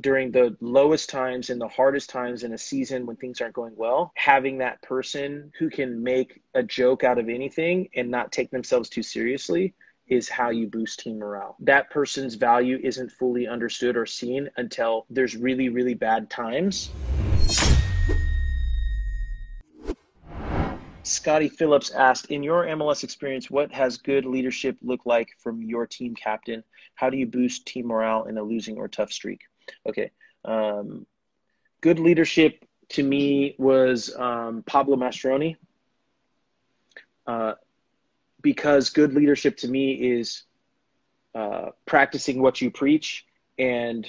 During the lowest times and the hardest times in a season when things aren't going well, having that person who can make a joke out of anything and not take themselves too seriously is how you boost team morale. That person's value isn't fully understood or seen until there's really, really bad times. Scotty Phillips asked, in your MLS experience, what has good leadership look like from your team captain? How do you boost team morale in a losing or tough streak? Okay. Um, good leadership to me was um, Pablo Mastroeni. Uh, because good leadership to me is uh, practicing what you preach and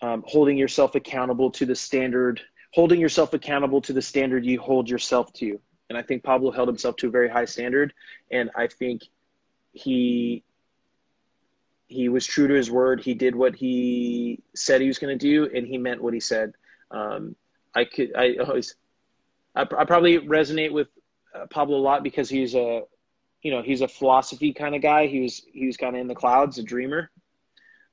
um, holding yourself accountable to the standard, holding yourself accountable to the standard you hold yourself to. And I think Pablo held himself to a very high standard. And I think he he was true to his word. He did what he said he was going to do, and he meant what he said. Um, I could, I always, I, I probably resonate with uh, Pablo a lot because he's a, you know, he's a philosophy kind of guy. He was, he was kind of in the clouds, a dreamer.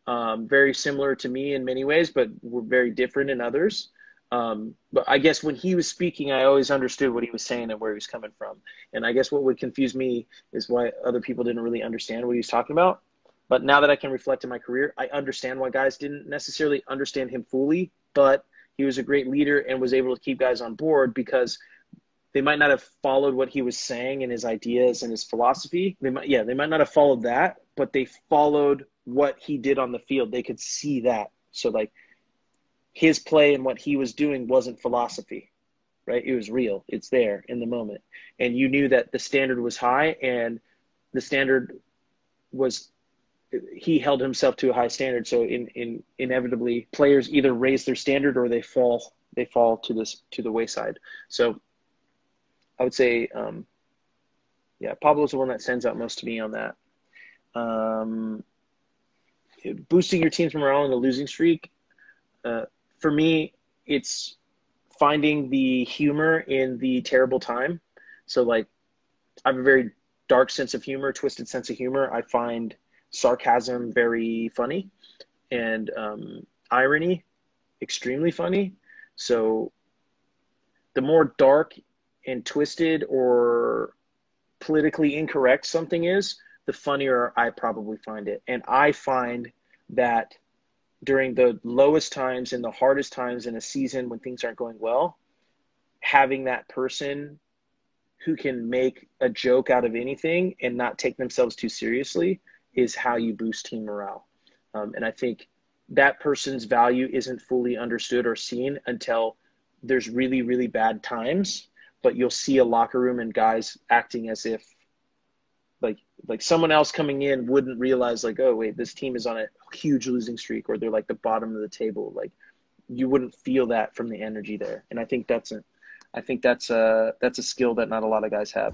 Um, very similar to me in many ways, but we're very different in others. Um, but I guess when he was speaking, I always understood what he was saying and where he was coming from. And I guess what would confuse me is why other people didn't really understand what he was talking about. But now that I can reflect in my career, I understand why guys didn't necessarily understand him fully, but he was a great leader and was able to keep guys on board because they might not have followed what he was saying and his ideas and his philosophy. They might, yeah, they might not have followed that, but they followed what he did on the field. They could see that. So like his play and what he was doing wasn't philosophy, right? It was real. It's there in the moment. And you knew that the standard was high and the standard was he held himself to a high standard. So in, in inevitably players either raise their standard or they fall they fall to this to the wayside. So I would say um, yeah, Pablo's the one that stands out most to me on that. Um, boosting your team's morale in a losing streak. Uh, for me, it's finding the humor in the terrible time. So like I have a very dark sense of humor, twisted sense of humor. I find sarcasm very funny and um, irony extremely funny. So the more dark and twisted or politically incorrect something is, the funnier I probably find it. And I find that during the lowest times and the hardest times in a season when things aren't going well, having that person who can make a joke out of anything and not take themselves too seriously is how you boost team morale. Um, and I think that person's value isn't fully understood or seen until there's really, really bad times. But you'll see a locker room and guys acting as if like like someone else coming in wouldn't realize like oh wait this team is on a huge losing streak or they're like the bottom of the table like you wouldn't feel that from the energy there and i think that's a i think that's a that's a skill that not a lot of guys have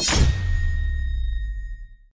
you.